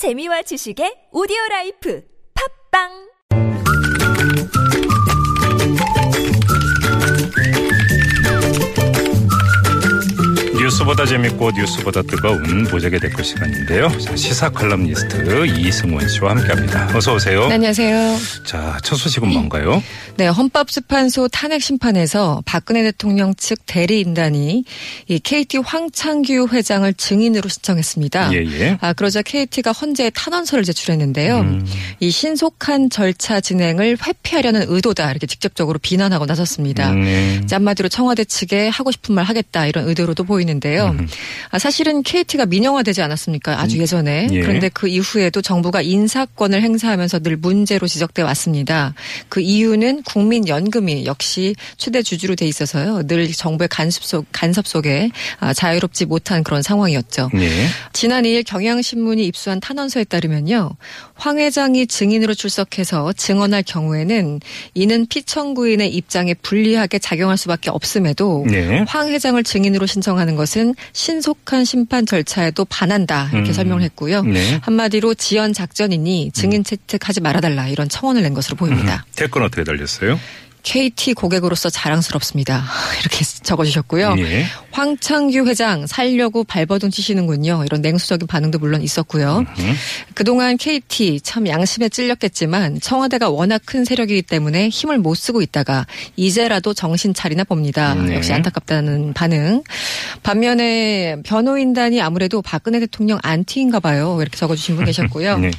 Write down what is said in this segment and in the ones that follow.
재미와 지식의 오디오 라이프. 팟빵 뉴스보다 재밌고 뉴스보다 뜨거운 무적의 댓글 시간인데요. 자, 시사 칼럼니스트 이승원 씨와 함께합니다. 어서 오세요. 네, 안녕하세요. 자, 첫 소식은 뭔가요? 네, 헌법재판소 탄핵 심판에서 박근혜 대통령 측 대리인단이 이 KT 황창규 회장을 증인으로 신청했습니다. 예, 예. 아, 그러자 KT가 헌재에 탄원서를 제출했는데요. 음. 이 신속한 절차 진행을 회피하려는 의도다 이렇게 직접적으로 비난하고 나섰습니다. 음, 네. 이제 한마디로 청와대 측에 하고 싶은 말 하겠다 이런 의도로도 보이는데 요. 아, 사실은 KT가 민영화되지 않았습니까? 아주 예전에. 예. 그런데 그 이후에도 정부가 인사권을 행사하면서 늘 문제로 지적돼 왔습니다. 그 이유는 국민연금이 역시 최대 주주로 돼 있어서요. 늘 정부의 간섭 속 간섭 속에 아, 자유롭지 못한 그런 상황이었죠. 예. 지난 2일 경향신문이 입수한 탄원서에 따르면요. 황 회장이 증인으로 출석해서 증언할 경우에는 이는 피청구인의 입장에 불리하게 작용할 수밖에 없음에도 네. 황 회장을 증인으로 신청하는 것은 신속한 심판 절차에도 반한다 이렇게 음. 설명을 했고요. 네. 한마디로 지연 작전이니 증인 채택하지 말아달라 이런 청원을 낸 것으로 보입니다. 댓글 어떻게 달렸어요? KT 고객으로서 자랑스럽습니다. 이렇게 적어주셨고요. 예. 황창규 회장 살려고 발버둥 치시는군요. 이런 냉수적인 반응도 물론 있었고요. 음. 그동안 KT 참 양심에 찔렸겠지만 청와대가 워낙 큰 세력이기 때문에 힘을 못 쓰고 있다가 이제라도 정신 차리나 봅니다. 네. 역시 안타깝다는 반응. 반면에 변호인단이 아무래도 박근혜 대통령 안티인가 봐요. 이렇게 적어주신 분 계셨고요. 네.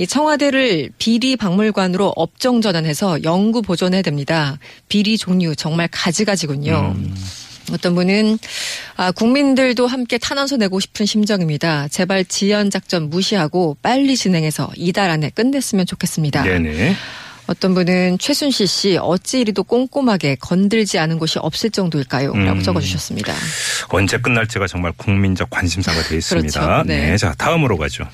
이 청와대를 비리 박물관으로 업종 전환해서 연구 보존해야 됩니다. 비리 종류 정말 가지가지군요. 어떤 분은 아, 국민들도 함께 탄원서 내고 싶은 심정입니다. 제발 지연 작전 무시하고 빨리 진행해서 이달 안에 끝냈으면 좋겠습니다. 네네. 어떤 분은 최순실 씨 어찌 이리도 꼼꼼하게 건들지 않은 곳이 없을 정도일까요? 라고 음. 적어주셨습니다. 언제 끝날지가 정말 국민적 관심사가 되어 있습니다. 그렇죠. 네. 자, 다음으로 가죠.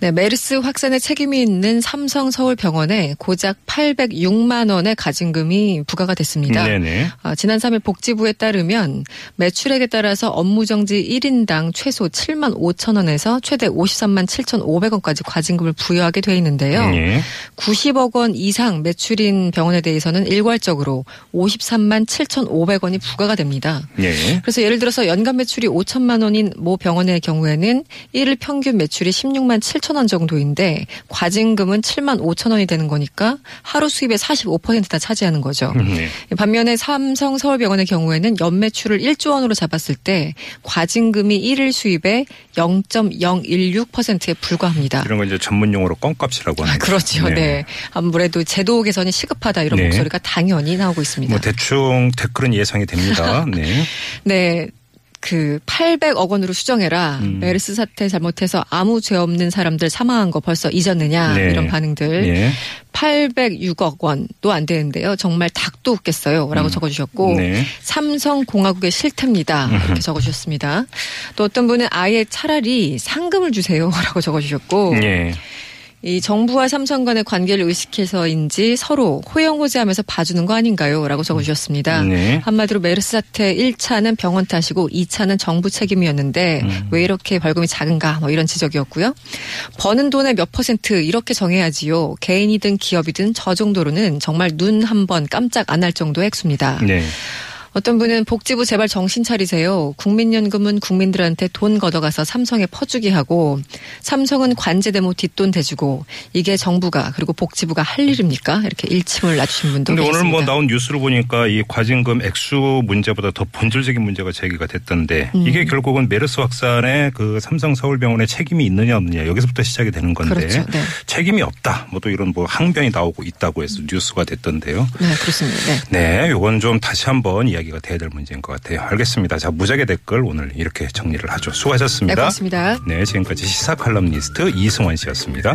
네, 메르스 확산에 책임이 있는 삼성 서울병원에 고작 806만 원의 가진금이 부과가 됐습니다. 네네. 아, 지난 3일 복지부에 따르면 매출액에 따라서 업무 정지 1인당 최소 7만 5천 원에서 최대 53만 7천 5백원까지 과징금을 부여하게 돼 있는데요. 예. 90억 원 이상 매출인 병원에 대해서는 일괄적으로 53만 7천 5백원이 부과가 됩니다. 예. 그래서 예를 들어서 연간 매출이 5천만 원인 모 병원의 경우에는 일일 평균 매출이 16만 7천 원 정도인데 과징금은 7만 5천 원이 되는 거니까 하루 수입의 45%다 차지하는 거죠. 네. 반면에 삼성 서울병원의 경우에는 연매출을 1조 원으로 잡았을 때 과징금이 일일 수입의 0.016%에 불과합니다. 이런 건 이제 전문 용어로 껌값이라고 하는 아, 그렇죠. 네. 아무래도 제도 개선이 시급하다 이런 네. 목소리가 당연히 나오고 있습니다. 뭐 대충 댓글은 예상이 됩니다. 네. 네. 그 800억 원으로 수정해라. 음. 메르스 사태 잘못해서 아무 죄 없는 사람들 사망한 거 벌써 잊었느냐 네. 이런 반응들. 예. 806억 원도 안 되는데요. 정말 닭도 웃겠어요라고 적어주셨고 네. 삼성 공화국의 실태입니다. 이렇게 적어주셨습니다. 또 어떤 분은 아예 차라리 상금을 주세요라고 적어주셨고 예. 이 정부와 삼성 간의 관계를 의식해서인지 서로 호영호재하면서 봐주는 거 아닌가요? 라고 적어주셨습니다. 네. 한마디로 메르스 사태 1차는 병원 탓이고 2차는 정부 책임이었는데 음. 왜 이렇게 벌금이 작은가 뭐 이런 지적이었고요. 버는 돈의 몇 퍼센트 이렇게 정해야지요. 개인이든 기업이든 저 정도로는 정말 눈 한 번 깜짝 안 할 정도의 액수입니다. 네. 어떤 분은 복지부 제발 정신 차리세요. 국민연금은 국민들한테 돈 걷어가서 삼성에 퍼주기 하고 삼성은 관제 데모 뒷돈 대주고 이게 정부가 그리고 복지부가 할 일입니까? 이렇게 일침을 놔주신 분도 근데 오늘 계십니다. 뭐 나온 뉴스를 보니까 이 과징금 액수 문제보다 더 본질적인 문제가 제기가 됐던데 음. 이게 결국은 메르스 확산에 그 삼성 서울병원에 책임이 있느냐 없느냐 여기서부터 시작이 되는 건데 그렇죠. 네. 책임이 없다. 뭐 또 이런 뭐 항변이 나오고 있다고 해서 뉴스가 됐던데요. 네, 그렇습니다. 네. 네, 요건 좀 다시 한번 이야기 가 돼야 될 문제인 것 같아요. 알겠습니다. 자, 무작위 댓글 오늘 이렇게 정리를 하죠. 네, 수고하셨습니다. 고맙습니다. 네, 지금까지 시사 칼럼니스트 이승원 씨였습니다.